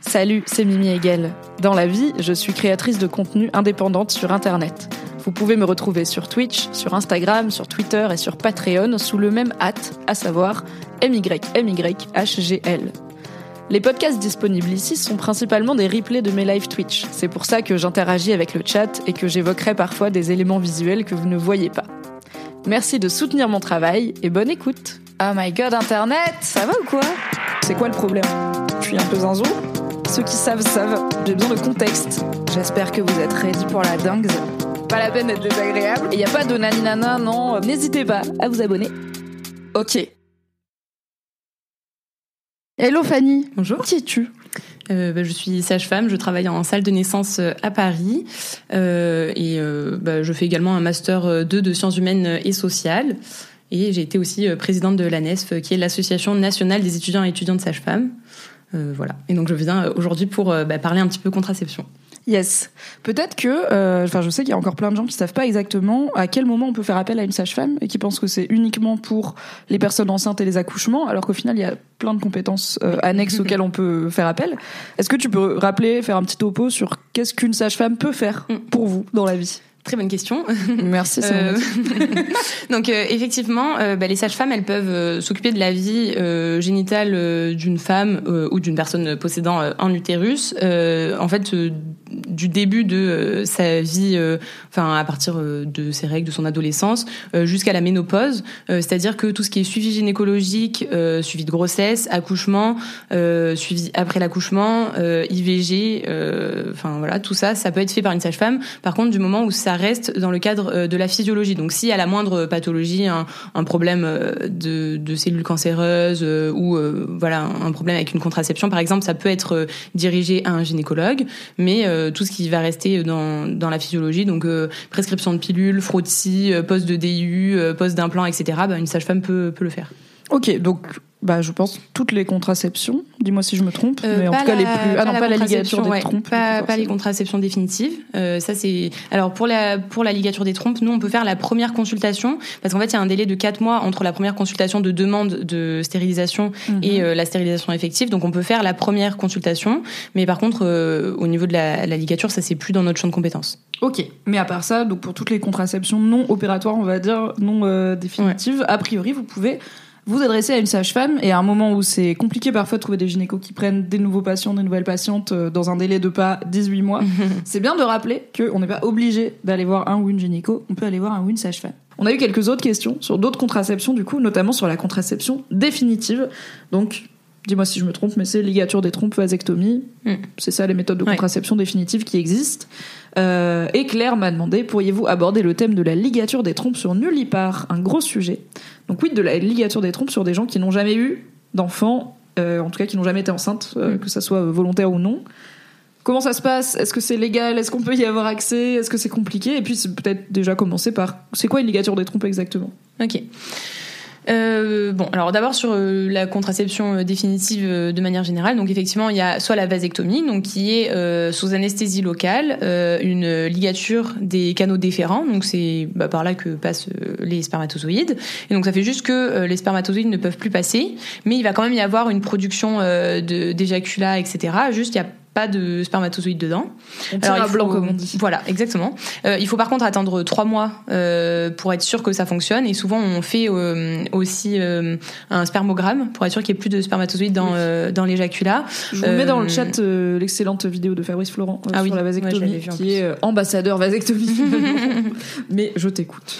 Salut, c'est Mimi Hegel. Dans la vie, je suis créatrice de contenu indépendante sur Internet. Vous pouvez me retrouver sur Twitch, sur Instagram, sur Twitter et sur Patreon sous le même hâte, à savoir MYMYHGL. Les podcasts disponibles ici sont principalement des replays de mes live Twitch. C'est pour ça que j'interagis avec le chat et que j'évoquerai parfois des éléments visuels que vous ne voyez pas. Merci de soutenir mon travail et bonne écoute. Oh my god, Internet, ça va ou quoi? C'est quoi le problème? Je suis un peu zinzou Ceux qui savent savent, j'ai besoin de contexte. J'espère que vous êtes ready pour la dingue. Pas la peine d'être désagréable. Et y a pas de naninana, non. N'hésitez pas à vous abonner. Ok. Hello Fanny. Bonjour. Qui es-tu? Euh, bah, je suis sage-femme, je travaille en salle de naissance euh, à Paris euh, et euh, bah, je fais également un master 2 de sciences humaines et sociales. Et j'ai été aussi euh, présidente de l'ANESF, qui est l'Association nationale des étudiants et étudiantes sages-femmes. Euh, voilà. Et donc je viens euh, aujourd'hui pour euh, bah, parler un petit peu contraception. Yes. Peut-être que, euh, enfin, je sais qu'il y a encore plein de gens qui savent pas exactement à quel moment on peut faire appel à une sage-femme et qui pensent que c'est uniquement pour les personnes enceintes et les accouchements, alors qu'au final, il y a plein de compétences euh, annexes auxquelles on peut faire appel. Est-ce que tu peux rappeler, faire un petit topo sur qu'est-ce qu'une sage-femme peut faire pour vous dans la vie? Très bonne question. Merci, Euh. Donc euh, effectivement, euh, bah, les sages-femmes, elles peuvent euh, s'occuper de la vie euh, génitale euh, d'une femme euh, ou d'une personne possédant euh, un utérus. euh, en fait, euh, du début de euh, sa vie, euh, enfin à partir euh, de ses règles, de son adolescence, jusqu'à la ménopause. C'est-à-dire que tout ce qui est suivi gynécologique, suivi de grossesse, accouchement, suivi après l'accouchement, IVG, enfin voilà, tout ça, ça peut être fait par une sage-femme. Par contre, du moment où ça reste dans le cadre de la physiologie, donc si à la moindre pathologie, un, problème de, de cellules cancéreuses ou voilà un problème avec une contraception, par exemple, ça peut être dirigé à un gynécologue. Mais tout ce qui va rester dans, dans la physiologie, donc euh, prescription de pilules, frottis, euh, pose de DIU, euh, pose d'implant, etc., bah, une sage-femme peut, peut le faire. Ok, donc, bah, je pense toutes les contraceptions. Dis-moi si je me trompe, Euh, mais en pas tout cas les plus. Ah non, pas la ligature des ouais, trompes. Pas, pas les contraceptions définitives. Euh, ça c'est. Alors pour la pour la ligature des trompes, nous on peut faire la première consultation parce qu'en fait il y a un délai de quatre mois entre la première consultation de demande de stérilisation Mhm. et euh, la stérilisation effective. Donc on peut faire la première consultation, mais par contre euh, au niveau de la, la ligature, ça c'est plus dans notre champ de compétences. Ok, mais à part ça, donc pour toutes les contraceptions non opératoires, on va dire non euh, définitives, a priori, vous pouvez vous adresser à une sage-femme et à un moment où c'est compliqué parfois de trouver des gynécos qui prennent des nouveaux patients, des nouvelles patientes euh, dans un délai de pas 18 mois, c'est bien de rappeler qu'on n'est pas obligé d'aller voir un ou une gynéco, on peut aller voir un ou une sage-femme. On a eu quelques autres questions sur d'autres contraceptions du coup, notamment sur la contraception définitive. Donc, dis-moi si je me trompe, mais c'est ligature des trompes, vasectomie. Mm. C'est ça les méthodes de Ouais. contraception définitive qui existent. Euh, et Claire m'a demandé pourriez-vous aborder le thème de la ligature des trompes sur Nullipar, un gros sujet. Donc oui, de la ligature des trompes sur des gens qui n'ont jamais eu d'enfants, euh, en tout cas qui n'ont jamais été enceintes, euh, Mm. que ça soit euh, volontaire ou non. Comment ça se passe? Est-ce que c'est légal? Est-ce qu'on peut y avoir accès? Est-ce que c'est compliqué? Et puis peut-être déjà commencer par c'est quoi une ligature des trompes exactement? Ok. Euh, bon, alors d'abord sur euh, la contraception euh, définitive euh, de manière générale, donc effectivement il y a soit la vasectomie, donc qui est euh, sous anesthésie locale, euh, une ligature des canaux déférents, donc c'est bah, par là que passent les spermatozoïdes, et donc ça fait juste que les spermatozoïdes ne peuvent plus passer, mais il va quand même y avoir une production d'éjaculat, etc. Juste il y a pas de spermatozoïdes dedans. On tire Alors, à blanc comme on dit. Voilà, exactement. Euh, il faut par contre attendre trois mois euh, pour être sûr que ça fonctionne. Et souvent, on fait euh, aussi un spermogramme pour être sûr qu'il n'y ait plus de spermatozoïdes dans, euh, dans l'éjaculat. Je vous mets dans le chat l'excellente vidéo de Fabrice Florent Ah sur oui, la ouais, vasectomie, l'avais vu qui est ambassadeur vasectomie. Mais je t'écoute.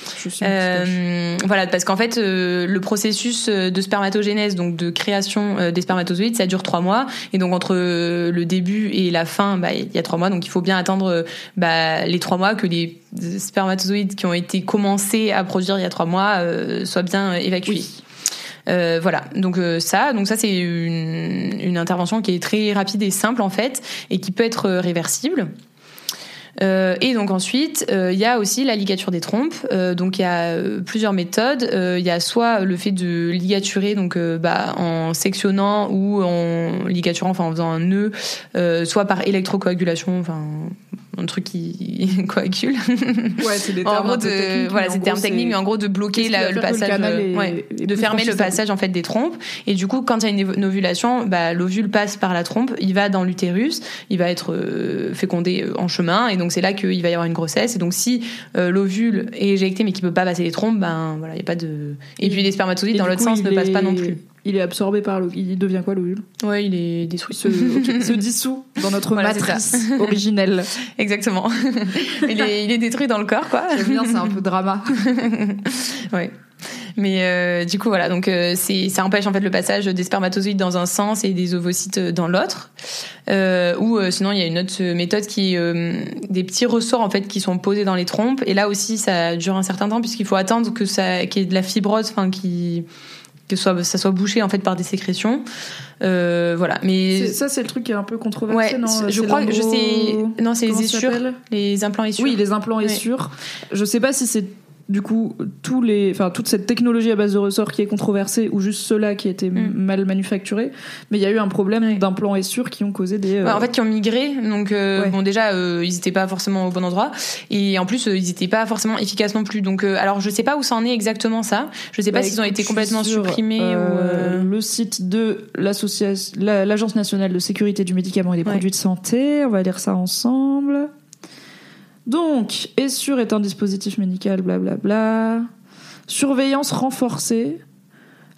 Voilà, parce qu'en fait, le processus de spermatogénèse, donc de création des spermatozoïdes, ça dure trois mois. Et donc entre le début et la fin, bah, il y a trois mois. Donc il faut bien attendre euh, bah, les trois mois que les spermatozoïdes qui ont été commencés à produire il y a trois mois euh, soient bien évacués. Euh, voilà, donc euh, ça, donc ça c'est une, une intervention qui est très rapide et simple en fait et qui peut être réversible. Euh, et donc ensuite, euh, il y a aussi la ligature des trompes. Euh, donc il y a plusieurs méthodes. Il y a soit le fait de ligaturer donc bah, en sectionnant ou en ligaturant, enfin en faisant un nœud, soit par électrocoagulation, enfin un truc qui coagule. Ouais, c'est des termes en gros de, techniques, voilà, c'est des termes techniques, mais en gros de bloquer la, le passage, le ouais, de fermer le passage en fait des trompes. Et du coup, quand il y a une ovulation, bah, l'ovule passe par la trompe, il va dans l'utérus, il va être fécondé en chemin, et donc c'est là qu'il va y avoir une grossesse. Et donc si euh, l'ovule est éjecté mais qu'il peut pas passer les trompes, ben voilà, il y a pas de. Et puis les spermatozoïdes dans l'autre sens ne passent pas non plus. Il est absorbé par l'ovule. Il devient quoi l'ovule Ouais, il est détruit. Se, se dissout dans notre matrice originelle. Exactement. il, est, il est détruit dans le corps, quoi. J'aime bien, c'est un peu drama. ouais. Mais euh, du coup voilà, donc euh, c'est ça empêche en fait le passage des spermatozoïdes dans un sens et des ovocytes dans l'autre. Euh, ou euh, sinon il y a une autre méthode qui est des petits ressorts en fait qui sont posés dans les trompes et là aussi ça dure un certain temps puisqu'il faut attendre que ça qu'il y ait de la fibrose, enfin qui que soit, ça soit bouché en fait par des sécrétions. Euh, voilà, mais ça c'est le truc qui est un peu controversé. Ouais, non je crois que je sais. Non, c'est les essures, les implants essures. Oui, les implants essures. Je sais pas si c'est du coup, tous les, enfin, toute cette technologie à base de ressorts qui est controversée ou juste ceux-là qui étaient mm. mal manufacturés. Mais il y a eu un problème d'implants et sûrs qui ont causé des. Euh, en fait, qui ont migré. Donc, euh, bon, déjà, euh, ils n'étaient pas forcément au bon endroit. Et en plus, ils n'étaient pas forcément efficaces non plus. Donc, alors, je sais pas où ça en est exactement ça. Je sais pas bah, s'ils ont été complètement supprimés ou. Le site de l'association, l'Agence nationale de sécurité du médicament et des produits de santé. On va lire ça ensemble. Donc, Essure est un dispositif médical, blablabla. Surveillance renforcée.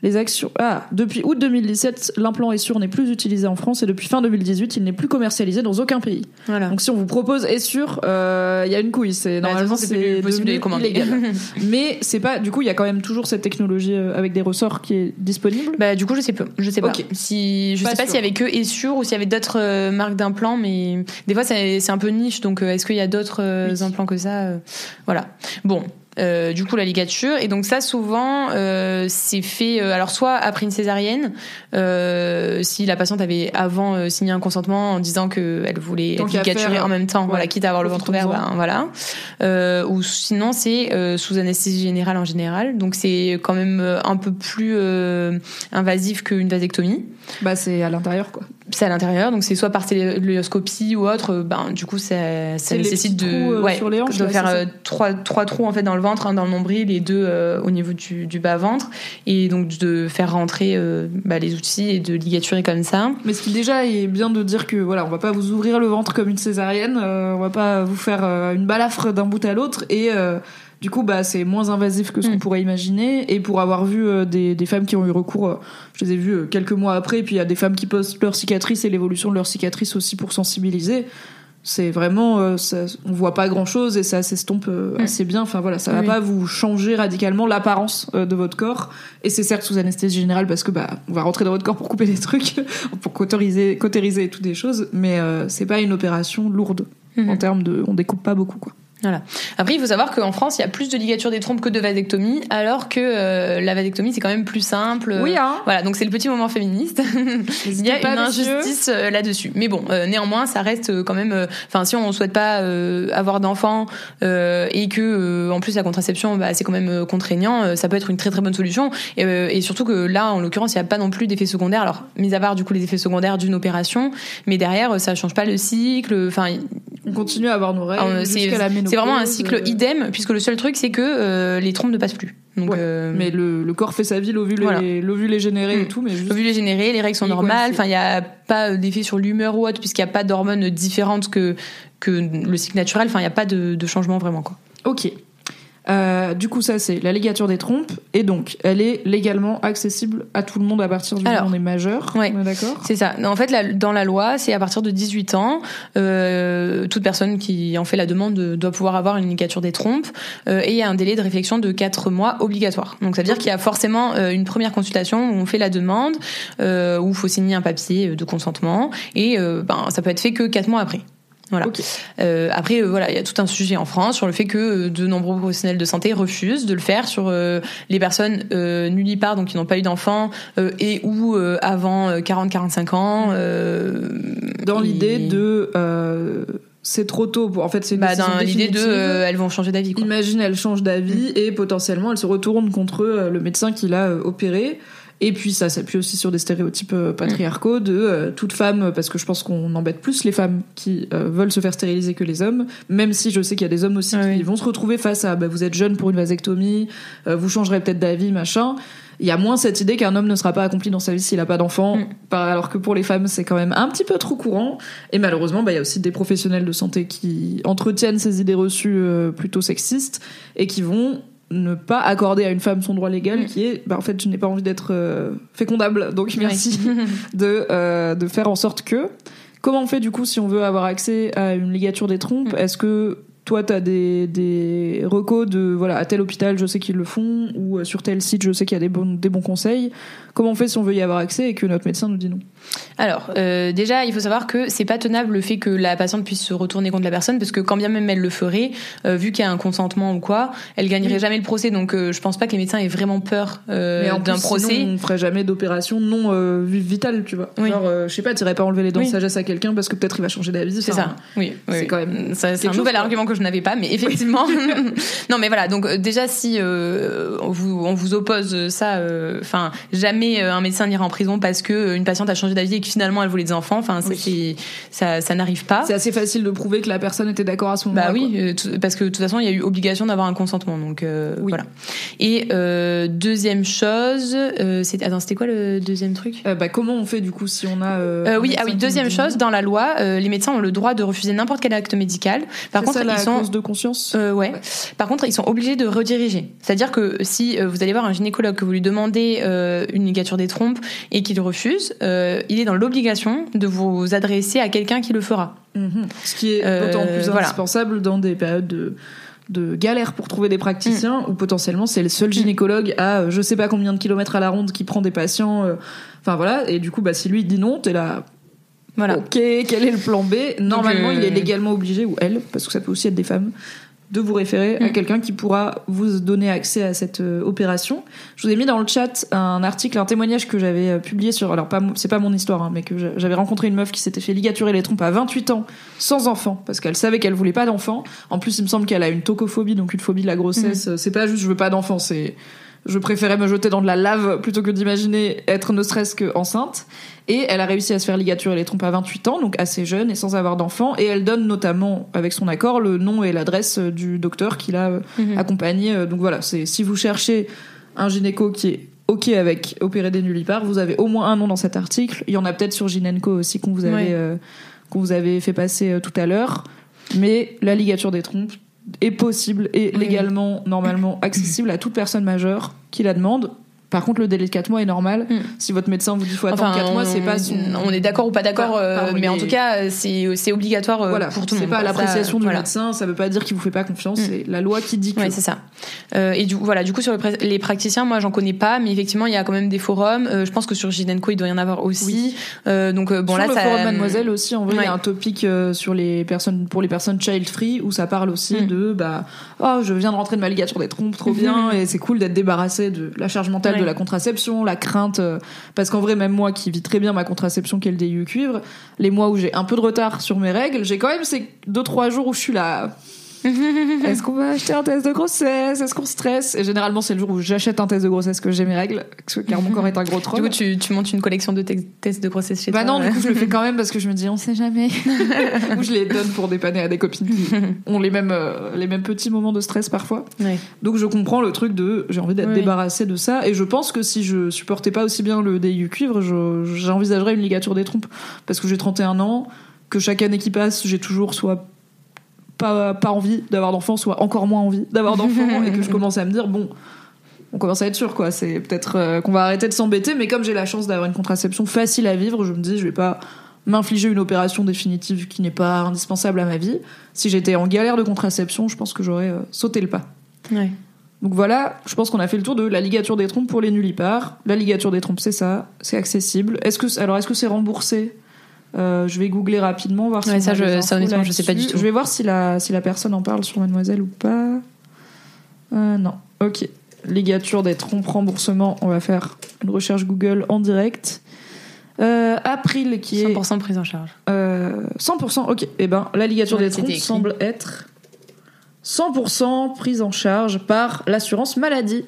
Les actions. Ah, depuis août 2017, l'implant Essure n'est plus utilisé en France et depuis fin 2018, il n'est plus commercialisé dans aucun pays. Voilà. Donc si on vous propose Essure, euh, il y a une couille. C'est bah, normalement c'est possible de commander. Mais c'est pas. Du coup, il y a quand même toujours cette technologie euh, avec des ressorts qui est disponible? Bah du coup, je sais pas. Je sais pas. Si je sais pas s'il y avait que Essure ou s'il y avait d'autres euh, marques d'implants, mais des fois c'est un peu niche. Donc est-ce qu'il y a d'autres implants que ça Voilà. Bon, euh, du coup la ligature et donc ça souvent euh, c'est fait euh, alors soit après une césarienne si la patiente avait avant signé un consentement en disant que elle voulait être ligaturée en même temps voilà quitte à avoir le ventre ouvert ben, voilà. Ou sinon c'est sous anesthésie générale en général. Donc c'est quand même un peu plus invasif qu'une vasectomie. Bah c'est à l'intérieur quoi. C'est à l'intérieur, donc c'est soit par téléoscopie ou autre. Ben du coup, ça, ça nécessite de, ouais, sur les hanches, de faire trois, trois trous en fait dans le ventre, un dans le nombril et deux euh, au niveau du, du bas ventre, et donc de faire rentrer euh, bah, les outils et de ligaturer comme ça. Mais ce qui déjà est bien de dire que voilà, on va pas vous ouvrir le ventre comme une césarienne, on va pas vous faire une balafre d'un bout à l'autre et du coup, bah, c'est moins invasif que ce qu'on mm. pourrait imaginer. Et pour avoir vu euh, des, des, femmes qui ont eu recours, euh, je les ai vues euh, quelques mois après, et puis il y a des femmes qui postent leur cicatrice et l'évolution de leur cicatrice aussi pour sensibiliser. C'est vraiment, ça, on voit pas grand chose et ça s'estompe mm. assez bien. Enfin voilà, ça va pas vous changer radicalement l'apparence de votre corps. Et c'est certes sous anesthésie générale parce que bah, on va rentrer dans votre corps pour couper des trucs, pour cautériser, cautériser toutes des choses. Mais c'est pas une opération lourde mm-hmm. en termes de, on découpe pas beaucoup quoi. Voilà. Après, il faut savoir qu'en France, il y a plus de ligature des trompes que de vasectomie, alors que euh, la vasectomie, c'est quand même plus simple. Oui, hein. Voilà, donc c'est le petit moment féministe. il y a une injustice euh, là-dessus. Mais bon, euh, néanmoins, ça reste quand même. Enfin, si on souhaite pas avoir d'enfants et que en plus la contraception, bah, c'est quand même contraignant, ça peut être une très très bonne solution. Et, et surtout que là, en l'occurrence, il n'y a pas non plus d'effets secondaires. Alors, mis à part du coup les effets secondaires d'une opération, mais derrière, ça change pas le cycle. Enfin, on continue à avoir nos règles jusqu'à la ménopause. C'est vraiment un cycle euh. idem, puisque le seul truc, c'est que euh, les trompes ne passent plus. Donc, euh, Mais le, le, corps fait sa vie, l'ovule est, généré et mm. tout. mais juste... L'ovule est généré, les règles sont normales. Enfin, il n'y a pas d'effet sur l'humeur ou autre, puisqu'il n'y a pas d'hormones différentes que, que le cycle naturel. Enfin, il n'y a pas de, de changement vraiment. Quoi. Ok. Euh, du coup, ça, c'est la ligature des trompes. Et donc, elle est légalement accessible à tout le monde à partir du moment où on est majeur. Ouais, d'accord? C'est ça. En fait, dans la loi, c'est à partir de 18 ans, euh, toute personne qui en fait la demande doit pouvoir avoir une ligature des trompes. Euh, et il y a un délai de réflexion de 4 mois obligatoire. Donc, ça veut dire qu'il y a forcément euh, une première consultation où on fait la demande, euh, où il faut signer un papier de consentement. Et ben, ça peut être fait que 4 mois après. Voilà. Euh, après, euh, voilà, il y a tout un sujet en France sur le fait que euh, de nombreux professionnels de santé refusent de le faire sur euh, les personnes euh, nullipares, donc qui n'ont pas eu d'enfants, euh, et ou euh, avant 40-45 ans. euh, Dans et- l'idée de euh, c'est trop tôt pour en fait c'est une bah, dans l'idée de euh, elles vont changer d'avis. Imagine, elle change d'avis Mm. et potentiellement elle se retourne contre le médecin qui l'a opéré. Et puis ça s'appuie aussi sur des stéréotypes euh, patriarcaux de euh, toute femme, parce que je pense qu'on embête plus les femmes qui euh, veulent se faire stériliser que les hommes, même si je sais qu'il y a des hommes aussi Ah qui oui. vont se retrouver face à bah, vous êtes jeune pour une vasectomie, euh, vous changerez peut-être d'avis, machin. Il y a moins cette idée qu'un homme ne sera pas accompli dans sa vie s'il n'a pas d'enfant, Mm. alors que pour les femmes c'est quand même un petit peu trop courant. Et malheureusement, bah, il y a aussi des professionnels de santé qui entretiennent ces idées reçues euh, plutôt sexistes et qui vont ne pas accorder à une femme son droit légal Mm. qui est bah, en fait je n'ai pas envie d'être euh, fécondable donc Oui. merci de, euh, de faire en sorte que comment on fait du coup si on veut avoir accès à une ligature des trompes? Mm. est-ce que toi t'as des, des recos de voilà à tel hôpital je sais qu'ils le font ou euh, sur tel site je sais qu'il y a des bons, des bons conseils comment on fait si on veut y avoir accès et que notre médecin nous dit non? Alors, euh, déjà, il faut savoir que c'est pas tenable le fait que la patiente puisse se retourner contre la personne, parce que quand bien même elle le ferait, euh, vu qu'il y a un consentement ou quoi, elle gagnerait Oui. jamais le procès. Donc, euh, je pense pas que les médecins aient vraiment peur euh, d'un procès. sinon, on ferait jamais d'opération non vitale, tu vois. Oui. Genre, je sais pas, t'irais pas enlever les dents de Oui. sagesse à quelqu'un parce que peut-être il va changer d'avis. C'est ça. Oui, oui, c'est quand même c'est un nouvel argument que je n'avais pas, mais effectivement. non, mais voilà. Donc déjà, si on vous on vous oppose ça, enfin jamais un médecin n'ira en prison parce que une patiente a changé d'avis et que finalement elle voulait des enfants. Enfin, ça, Oui. ça, ça n'arrive pas. C'est assez facile de prouver que la personne était d'accord à ce moment-là. Bah oui, quoi. euh, parce que de toute façon, il y a eu obligation d'avoir un consentement, donc euh, Oui. voilà. Et euh, deuxième chose, euh, c'était attends, c'était quoi le deuxième truc? Bah, comment on fait du coup si on a. oui, ah oui, deuxième chose, dans la loi, les médecins ont le droit de refuser n'importe quel acte médical. Par contre, ça, la ils sont cause de conscience? ouais. Ouais. Par contre, ils sont obligés de rediriger. C'est-à-dire que si vous allez voir un gynécologue que vous lui demandez une ligature des trompes et qu'il refuse, euh, il est dans l'obligation de vous adresser à quelqu'un qui le fera. Mhm. Ce qui est Euh, d'autant plus voilà. indispensable dans des périodes de de galère pour trouver des praticiens Mm. où potentiellement c'est le seul gynécologue à euh, je sais pas combien de kilomètres à la ronde qui prend des patients euh, enfin voilà et du coup bah si lui dit non t'es là Voilà. ok quel est le plan B? Normalement euh, il est légalement obligé ou elle parce que ça peut aussi être des femmes de vous référer à Mm. quelqu'un qui pourra vous donner accès à cette euh, opération. Je vous ai mis dans le chat un article, un témoignage que j'avais euh, publié sur. Alors, pas, c'est pas mon histoire, hein, mais que j'a- j'avais rencontré une meuf qui s'était fait ligaturer les trompes à 28 ans, sans enfant, parce qu'elle savait qu'elle voulait pas d'enfant. En plus, il me semble qu'elle a une tocophobie, donc une phobie de la grossesse. C'est pas juste je veux pas d'enfant, c'est je préférais me jeter dans de la lave plutôt que d'imaginer être ne serait-ce que enceinte. Et elle a réussi à se faire ligaturer les trompes à 28 ans, donc assez jeune et sans avoir d'enfant. Et elle donne notamment, avec son accord, le nom et l'adresse euh, du docteur qui l'a euh, Mhm. accompagné. Euh, Donc voilà, c'est si vous cherchez un gynéco qui est OK avec opérer des nullipares, vous avez au moins un nom dans cet article. Il y en a peut-être sur Gynenco aussi qu'on vous avait, Ouais. euh, qu'on vous avait fait passer tout à l'heure. Mais la ligature des trompes est possible et légalement, normalement accessible à toute personne majeure qui la demande. Par contre, le délai de 4 mois est normal. Mm. Si votre médecin vous dit faut attendre 4 mois, c'est pas on est d'accord ou pas d'accord, Pas- euh, pas mais en tout cas, euh, c'est c'est obligatoire euh, Voilà, pour tout le c'est monde. pas quoi. l'appréciation du voilà. médecin, ça veut pas dire qu'il vous fait pas confiance, Mm. c'est la loi qui dit que. Ouais, c'est ça. Euh, et du voilà, du coup sur le les praticiens, moi j'en connais pas, mais effectivement il y a quand même des forums. Euh, je pense que sur Gidenco il doit y en avoir aussi. Donc bon sur là le ça. forum Mademoiselle aussi, en vrai, il y a un topic sur les personnes, pour les personnes child free où ça parle aussi Mm. de bah oh je viens de rentrer de ma ligature des trompes, trop bien et c'est cool d'être débarrassé de la charge mentale. La contraception, la crainte euh, parce qu'en vrai même moi qui vis très bien ma contraception qui est le DIU cuivre, les mois où j'ai un peu de retard sur mes règles, j'ai quand même ces deux trois jours où je suis là. Est-ce qu'on va acheter un test de grossesse? Est-ce qu'on stresse? Et généralement, c'est le jour où j'achète un test de grossesse que j'ai mes règles, car mon corps est un gros troll. Du coup tu, tu montes une collection de te- tests de grossesse chez Bah toi. non, du coup, je le fais quand même parce que je me dis, on sait jamais. Ou je les donne pour dépanner à des copines qui ont les mêmes, euh, les mêmes petits moments de stress parfois. Ouais. Donc je comprends le truc de j'ai envie d'être débarrassée de ça. Et je pense que si je supportais pas aussi bien le DIU cuivre, je- j'envisagerais une ligature des trompes. Parce que j'ai 31 ans, que chaque année qui passe, j'ai toujours soit pas, pas envie d'avoir d'enfants, soit encore moins envie d'avoir d'enfants. et que je commence à me dire, bon, on commence à être sûr, quoi. C'est peut-être euh, qu'on va arrêter de s'embêter, mais comme j'ai la chance d'avoir une contraception facile à vivre, je me dis, je vais pas m'infliger une opération définitive qui n'est pas indispensable à ma vie. Si j'étais en galère de contraception, je pense que j'aurais euh, sauté le pas. Ouais. Donc voilà, je pense qu'on a fait le tour de la ligature des trompes pour les nullipares. La ligature des trompes, c'est ça, c'est accessible. Est-ce que alors est-ce que c'est remboursé Euh, je vais googler rapidement voir si Ouais, ça, je- ça, honnêtement, je sais pas du tout. Je vais voir si la si la personne en parle sur Mademoiselle ou pas. Euh, non. Ok. Ligature des trompes remboursement. On va faire une recherche Google en direct. Euh, April qui est 100% prise en charge. euh, 100%, ok. Eh ben, la ligature Ouais, des trompes semble être 100% prise en charge par l'assurance maladie,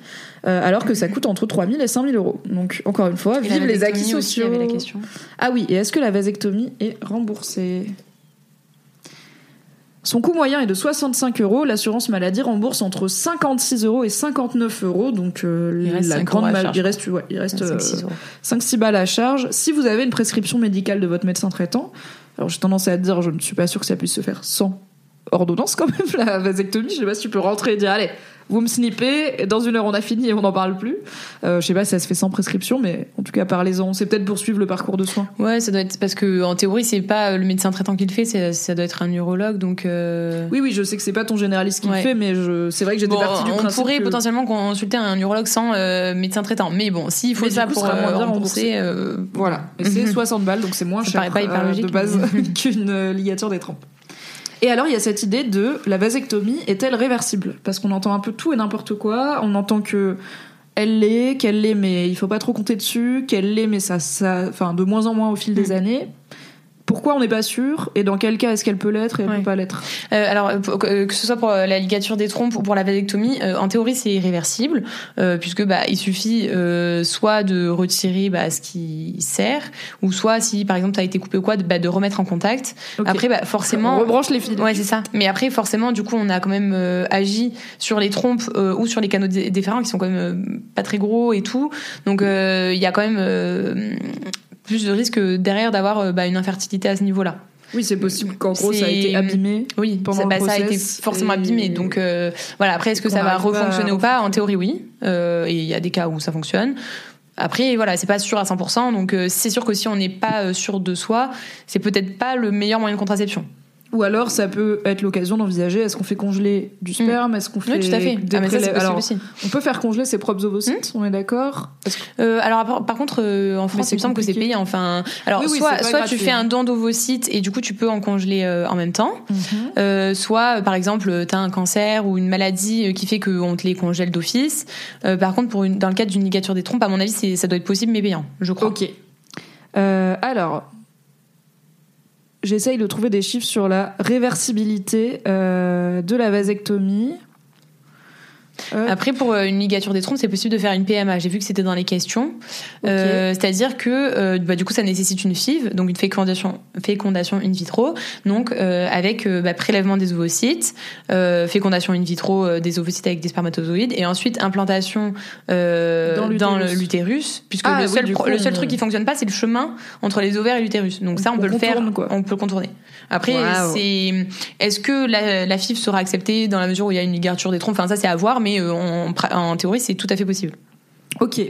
euh, alors que ça coûte entre 3000 et 5000 euros. Donc, encore une fois, Et vive les acquis aussi, sociaux. il y avait la question. Ah oui, et est-ce que la vasectomie est remboursée? Son coût moyen est de 65 euros. L'assurance maladie rembourse entre 56 euros et 59 euros. Donc, euh, Il reste la 5 grande ma- il reste, ouais, il reste 5-6 euros. 5-6 balles à charge. Si vous avez une prescription médicale de votre médecin traitant, alors j'ai tendance à dire, je ne suis pas sûre que ça puisse se faire sans ordonnance quand même, la vasectomie. Je sais pas si tu peux rentrer et dire, allez, vous me snippez, dans une heure on a fini et on n'en parle plus. Euh, je sais pas si ça se fait sans prescription, mais en tout cas parlez-en. C'est peut-être poursuivre le parcours de soins. Ouais, ça doit être parce que en théorie, c'est pas le médecin traitant qui le fait, ça doit être un neurologue, donc. euh, Oui, oui, je sais que c'est pas ton généraliste qui Ouais. le fait, mais je... c'est vrai que j'étais Bon, partie du on principe pourrait que- potentiellement consulter un neurologue sans euh, médecin traitant, mais bon, s'il faut Mais ça coup, pour euh, rembourser, Voilà, et c'est Mhm. 60 balles, donc c'est moins Ça cher pas hyper de base qu'une ligature des trompes. Et alors, il y a cette idée de la vasectomie est-elle réversible? Parce qu'on entend un peu tout et n'importe quoi. On entend que elle l'est, qu'elle l'est, mais il faut pas trop compter dessus, qu'elle l'est, mais ça, ça, enfin, de moins en moins au fil des Mhm. années. Pourquoi on n'est pas sûr Et dans quel cas est-ce qu'elle peut l'être et elle Ouais. peut pas l'être Euh, alors, euh, pour- que ce soit pour euh, la ligature des trompes ou pour la vasectomie, euh, en théorie, c'est irréversible, euh, puisque bah, il suffit euh, soit de retirer bah, ce qui sert, ou soit si par exemple tu as été coupé ou quoi, de, bah, de remettre en contact. Après, bah, on forcément. rebranche les fils. Ouais, c'est ça. Mais après, forcément, du coup, on a quand même euh, agi sur les trompes euh, ou sur les canaux déférents qui sont quand même euh, pas très gros et tout. Donc, euh, il y a quand même euh, plus de risque derrière d'avoir euh, bah, une infertilité à ce niveau-là. Oui, c'est possible qu'en gros ça a été abîmé. Oui, Pendant ça, le bah, ça a été forcément et- abîmé. Donc euh, voilà, après, est-ce que ça va à refonctionner ou pas? En théorie, oui. Euh, et il y a des cas où ça fonctionne. Après, voilà, c'est pas sûr à 100%. Donc euh, c'est sûr que si on n'est pas sûr de soi, c'est peut-être pas le meilleur moyen de contraception. Ou alors ça peut être l'occasion d'envisager est-ce qu'on fait congeler du sperme Est-ce qu'on fait Mm. Oui, tout à fait. des Ah, mais ça, Alors, aussi. on peut faire congeler ses propres ovocytes, on est d'accord que- Euh, alors par, contre euh, en France il me semble que c'est payé enfin alors Oui, oui, soit gratuit, tu fais hein. un don d'ovocytes et du coup tu peux en congeler euh, en même temps Euh, soit par exemple tu as un cancer ou une maladie qui fait qu'on te les congèle d'office par contre pour une, dans le cadre d'une ligature des trompes à mon avis ça doit être possible mais payant je crois Ok. Alors, j'essaye de trouver des chiffres sur la réversibilité euh, de la vasectomie. Euh, Après, pour euh, une ligature des trompes, c'est possible de faire une PMA. J'ai vu que c'était dans les questions. Euh, C'est-à-dire que euh, bah, du coup, ça nécessite une FIV, donc une fécondation, fécondation in vitro, donc avec bah, prélèvement des ovocytes, fécondation in vitro des ovocytes avec des spermatozoïdes, et ensuite implantation Dans l'utérus. puisque Ah, le seul, coup, le seul on- truc qui fonctionne pas, c'est le chemin entre les ovaires et l'utérus. Donc ça, on, On peut le faire, quoi. on peut le contourner. Après, c'est est-ce que la, la FIV sera acceptée dans la mesure où il y a une ligature des trompes? Enfin, ça c'est à voir, mais euh, en, théorie, c'est tout à fait possible. Ok.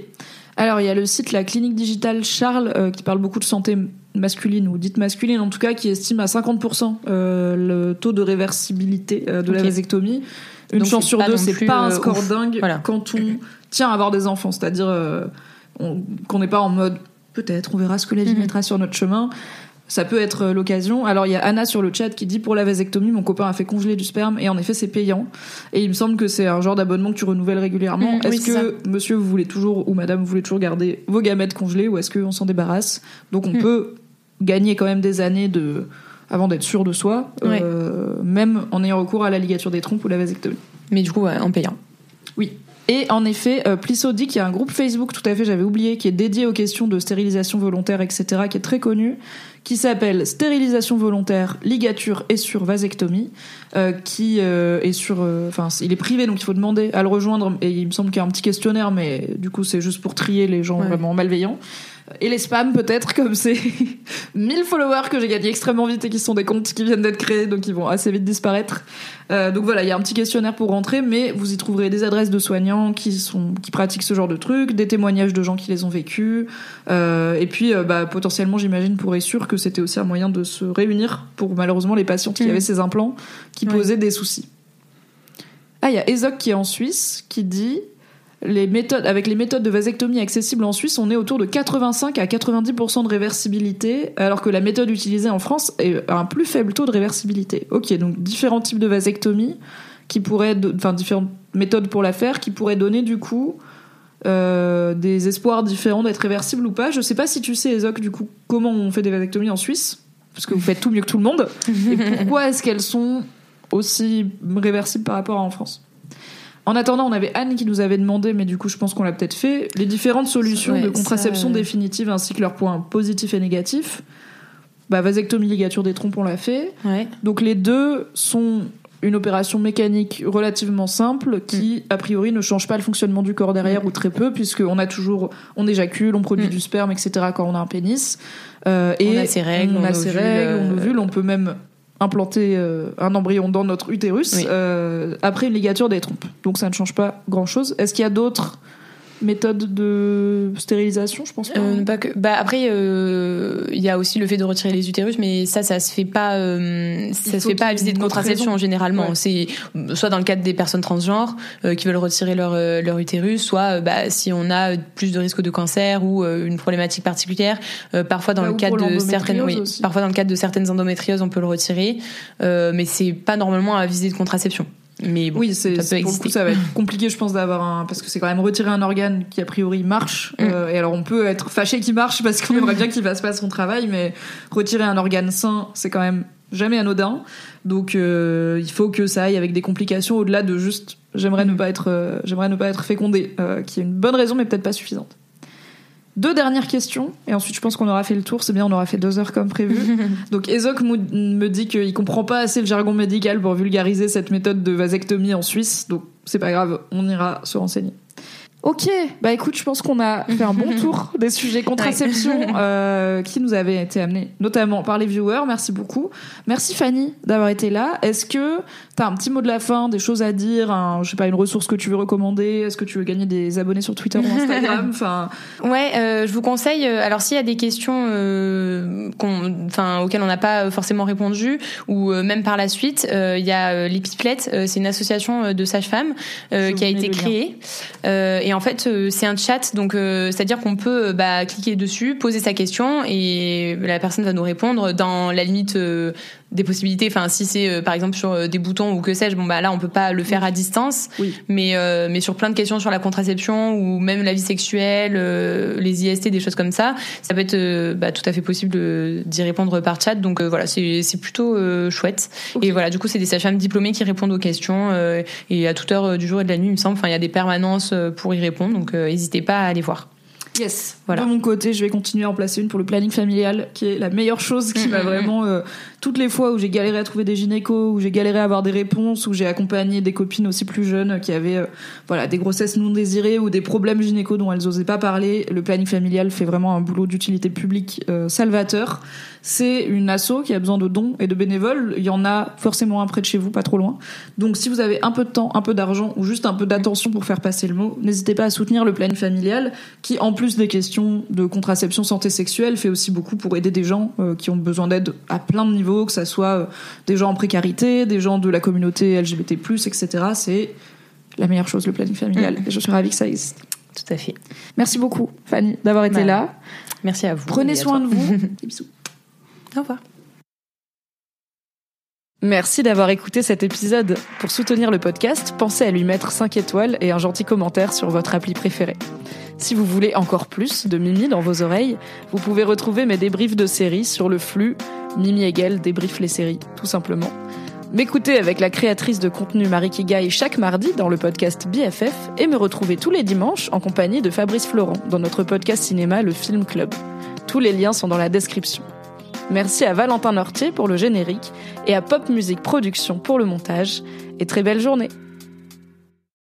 Alors, il y a le site La Clinique Digitale Charles euh, qui parle beaucoup de santé masculine ou dite masculine en tout cas qui estime à 50% euh, le taux de réversibilité euh, de la vasectomie. Une Donc, chance sur deux, c'est pas un score ouf. dingue Voilà. quand on tient à avoir des enfants, c'est-à-dire on- qu'on n'est pas en mode peut-être on verra ce que la vie Mhm. mettra sur notre chemin. Ça peut être euh, l'occasion. Alors il y a Anna sur le chat qui dit pour la vasectomie, mon copain a fait congeler du sperme et en effet c'est payant. Et il me semble que c'est un genre d'abonnement que tu renouvelles régulièrement. Oui, est-ce que monsieur vous voulez toujours ou madame vous voulez toujours garder vos gamètes congelées ou est-ce qu'on s'en débarrasse? Donc on Mhm. peut gagner quand même des années de avant d'être sûr de soi, Ouais. euh, même en ayant recours à la ligature des trompes ou la vasectomie. Mais du coup, ouais, en payant. Oui. Et en effet, euh, Plisseau dit qu'il y a un groupe Facebook, tout à fait, j'avais oublié, qui est dédié aux questions de stérilisation volontaire, etc., qui est très connu, qui s'appelle Stérilisation volontaire, ligature et sur vasectomie, euh, qui euh, est sur... euh, Enfin, il est privé, donc il faut demander à le rejoindre, et il me semble qu'il y a un petit questionnaire, mais du coup, c'est juste pour trier les gens Ouais. vraiment malveillants. Et les spams, peut-être, comme c'est 1000 followers que j'ai gagnés extrêmement vite et qui sont des comptes qui viennent d'être créés, donc ils vont assez vite disparaître. Euh, donc voilà, il y a un petit questionnaire pour rentrer, mais vous y trouverez des adresses de soignants qui sont qui pratiquent ce genre de trucs, des témoignages de gens qui les ont vécus, euh, et puis euh, bah, potentiellement, j'imagine, pour être sûr que c'était aussi un moyen de se réunir pour malheureusement les patientes qui Mhm. avaient ces implants qui posaient des soucis. Ah, il y a Ezoc qui est en Suisse qui dit les méthodes, avec les méthodes de vasectomie accessibles en Suisse, on est autour de 85 à 90% de réversibilité, alors que la méthode utilisée en France a un plus faible taux de réversibilité. Ok, donc différents types de vasectomie qui pourraient, enfin différentes méthodes pour la faire, qui pourraient donner du coup euh, des espoirs différents d'être réversibles ou pas. Je sais pas si tu sais, Ezoc, du coup, comment on fait des vasectomies en Suisse, parce que vous faites tout mieux que tout le monde, et pourquoi est-ce qu'elles sont aussi réversibles par rapport à en France? En attendant, on avait Anne qui nous avait demandé, mais du coup, je pense qu'on l'a peut-être fait, les différentes solutions de contraception définitive ainsi que leurs points positifs et négatifs. Bah, vasectomie, ligature des trompes, on l'a fait. Donc les deux sont une opération mécanique relativement simple qui, mm. a priori, ne change pas le fonctionnement du corps derrière mm. ou très peu, puisqu'on a toujours, on éjacule, on produit mm. du sperme, etc. quand on a un pénis. Euh, et on a ses règles, on, a ses règles, on ovule, on peut même implanter euh, un embryon dans notre utérus euh, après une ligature des trompes. Donc ça ne change pas grand-chose. Est-ce qu'il y a d'autres méthode de stérilisation, je pense pas. Euh, pas que. Bah après, il euh, y a aussi le fait de retirer les utérus, mais ça, ça se fait pas. Euh, ça se fait pas à visite de contraception généralement. C'est soit dans le cadre des personnes transgenres qui veulent retirer leur leur utérus, soit bah, si on a plus de risques de cancer ou une problématique particulière. parfois dans bah, le cadre de certaines, oui, parfois dans le cadre de certaines endométrioses, on peut le retirer, mais c'est pas normalement à visite de contraception. Mais oui, c'est pour le coup ça va être compliqué, je pense, d'avoir un parce que c'est quand même retirer un organe qui a priori marche. Mm. Euh, et alors on peut être fâché qu'il marche parce qu'on aimerait bien qu'il fasse pas son travail, mais retirer un organe sain, c'est quand même jamais anodin. Donc euh, il faut que ça aille avec des complications au-delà de juste j'aimerais ne pas être euh, j'aimerais ne pas être fécondé, qui est une bonne raison mais peut-être pas suffisante. Deux dernières questions, et ensuite je pense qu'on aura fait le tour, c'est bien, on aura fait deux heures comme prévu. Donc Ezok me dit qu'il comprend pas assez le jargon médical pour vulgariser cette méthode de vasectomie en Suisse, donc c'est pas grave, on ira se renseigner. Ok, bah écoute, je pense qu'on a fait un bon tour des sujets contraception euh, qui nous avaient été amenés, notamment par les viewers. Merci beaucoup. Merci Fanny d'avoir été là. Est-ce que T'as un petit mot de la fin, des choses à dire, je sais pas, une ressource que tu veux recommander? Est-ce que tu veux gagner des abonnés sur Twitter ou Instagram? Enfin, ouais, euh, je vous conseille. Euh, alors, s'il y a des questions, euh, enfin, auxquelles on n'a pas forcément répondu, ou même par la suite, il y a l'Epiplet. c'est une association de sages-femmes qui a été créée. et en fait, c'est un chat, donc c'est-à-dire qu'on peut bah, cliquer dessus, poser sa question, et la personne va nous répondre dans la limite des possibilités. Enfin, si c'est euh, par exemple sur euh, des boutons ou que sais-je, bon bah là on peut pas le faire à distance. Oui. Mais euh, mais sur plein de questions sur la contraception ou même la vie sexuelle, les IST, des choses comme ça, ça peut être bah, tout à fait possible d'y répondre par chat. Donc voilà, c'est c'est plutôt chouette. Et voilà, du coup c'est des sages-femmes diplômées qui répondent aux questions et à toute heure du jour et de la nuit, il me semble. Enfin, il y a des permanences pour y répondre, donc n'hésitez pas à aller voir. Yes. Voilà. De mon côté, je vais continuer à en placer une pour le planning familial, qui est la meilleure chose qui m'a vraiment. Euh, toutes les fois où j'ai galéré à trouver des gynécos, où j'ai galéré à avoir des réponses, où j'ai accompagné des copines aussi plus jeunes qui avaient euh, voilà des grossesses non désirées ou des problèmes gynéco dont elles osaient pas parler, le planning familial fait vraiment un boulot d'utilité publique euh, salvateur. C'est une asso qui a besoin de dons et de bénévoles. Il y en a forcément un près de chez vous, pas trop loin. Donc si vous avez un peu de temps, un peu d'argent ou juste un peu d'attention pour faire passer le mot, n'hésitez pas à soutenir le planning familial qui, en plus des questions de contraception santé sexuelle, fait aussi beaucoup pour aider des gens euh, qui ont besoin d'aide à plein de niveaux, que ça soit euh, des gens en précarité, des gens de la communauté LGBT+, etc. C'est la meilleure chose, le planning familial. Mm. Et je suis ravie que ça existe. Tout à fait. Merci beaucoup, Fanny, d'avoir été bah, là. Merci à vous. Prenez soin de vous. bisous. Au revoir. Merci d'avoir écouté cet épisode. Pour soutenir le podcast, pensez à lui mettre 5 étoiles et un gentil commentaire sur votre appli préférée. Si vous voulez encore plus de Mimi dans vos oreilles, vous pouvez retrouver mes débriefs de séries sur le flux Mimi Egel débrief les séries, tout simplement. M'écouter avec la créatrice de contenu Marie Kigai chaque mardi dans le podcast BFF et me retrouver tous les dimanches en compagnie de Fabrice Florent dans notre podcast cinéma Le Film Club. Tous les liens sont dans la description. Merci à Valentin Nortier pour le générique et à Pop Music Production pour le montage. Et très belle journée